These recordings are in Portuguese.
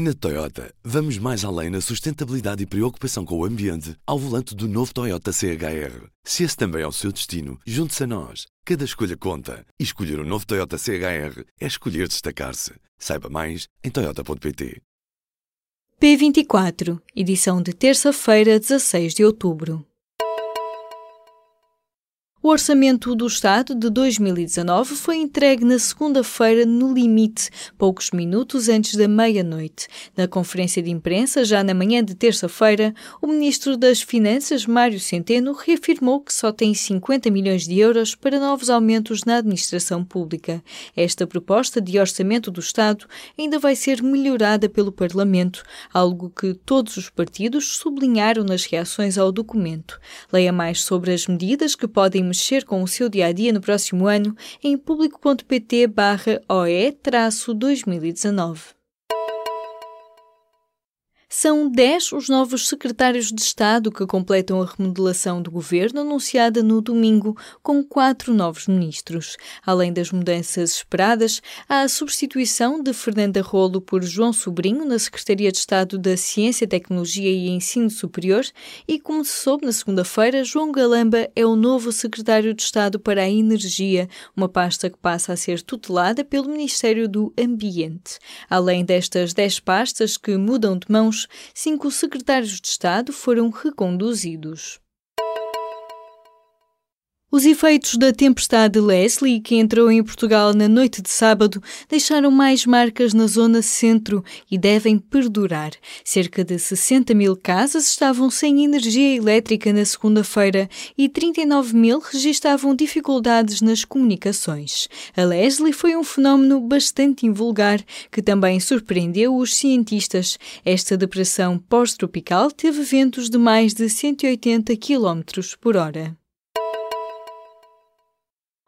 Na Toyota, vamos mais além na sustentabilidade e preocupação com o ambiente ao volante do novo Toyota CHR. Se esse também é o seu destino, junte-se a nós. Cada escolha conta. E escolher o um novo Toyota CHR é escolher destacar-se. Saiba mais em Toyota.pt. P24, edição de terça-feira, 16 de outubro. O Orçamento do Estado de 2019 foi entregue na segunda-feira, no limite, poucos minutos antes da meia-noite. Na conferência de imprensa, já na manhã de terça-feira, o Ministro das Finanças, Mário Centeno, reafirmou que só tem 50 milhões de euros para novos aumentos na administração pública. Esta proposta de Orçamento do Estado ainda vai ser melhorada pelo Parlamento, algo que todos os partidos sublinharam nas reações ao documento. Leia mais sobre as medidas que podem mexer com o seu dia a dia no próximo ano em público.pt/oe-2019. São 10 os novos secretários de Estado que completam a remodelação do governo anunciada no domingo, com quatro novos ministros. Além das mudanças esperadas, há a substituição de Fernanda Rolo por João Sobrinho na Secretaria de Estado da Ciência, Tecnologia e Ensino Superior e, como se soube na segunda-feira, João Galamba é o novo secretário de Estado para a Energia, uma pasta que passa a ser tutelada pelo Ministério do Ambiente. Além destas 10 pastas que mudam de mãos, cinco secretários de Estado foram reconduzidos. Os efeitos da tempestade Leslie, que entrou em Portugal na noite de sábado, deixaram mais marcas na zona centro e devem perdurar. Cerca de 60 mil casas estavam sem energia elétrica na segunda-feira e 39 mil registavam dificuldades nas comunicações. A Leslie foi um fenómeno bastante invulgar que também surpreendeu os cientistas. Esta depressão pós-tropical teve ventos de mais de 180 km por hora.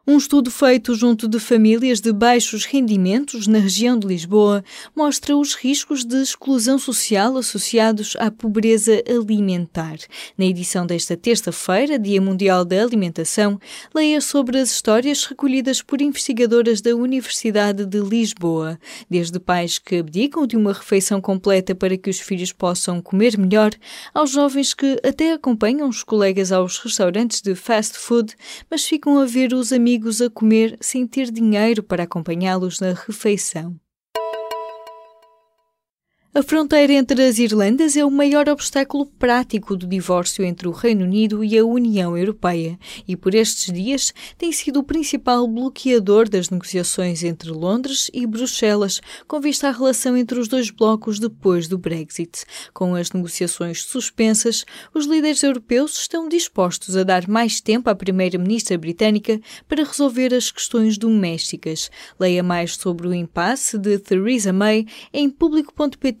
Um estudo feito junto de famílias de baixos rendimentos na região de Lisboa mostra os riscos de exclusão social associados à pobreza alimentar. Na edição desta terça-feira, Dia Mundial da Alimentação, leia sobre as histórias recolhidas por investigadoras da Universidade de Lisboa, desde pais que abdicam de uma refeição completa para que os filhos possam comer melhor, aos jovens que até acompanham os colegas aos restaurantes de fast food, mas ficam a ver os amigos amigos a comer sem ter dinheiro para acompanhá-los na refeição. A fronteira entre as Irlandas é o maior obstáculo prático do divórcio entre o Reino Unido e a União Europeia e, por estes dias, tem sido o principal bloqueador das negociações entre Londres e Bruxelas, com vista à relação entre os dois blocos depois do Brexit. Com as negociações suspensas, os líderes europeus estão dispostos a dar mais tempo à Primeira-Ministra britânica para resolver as questões domésticas. Leia mais sobre o impasse de Theresa May em público.pt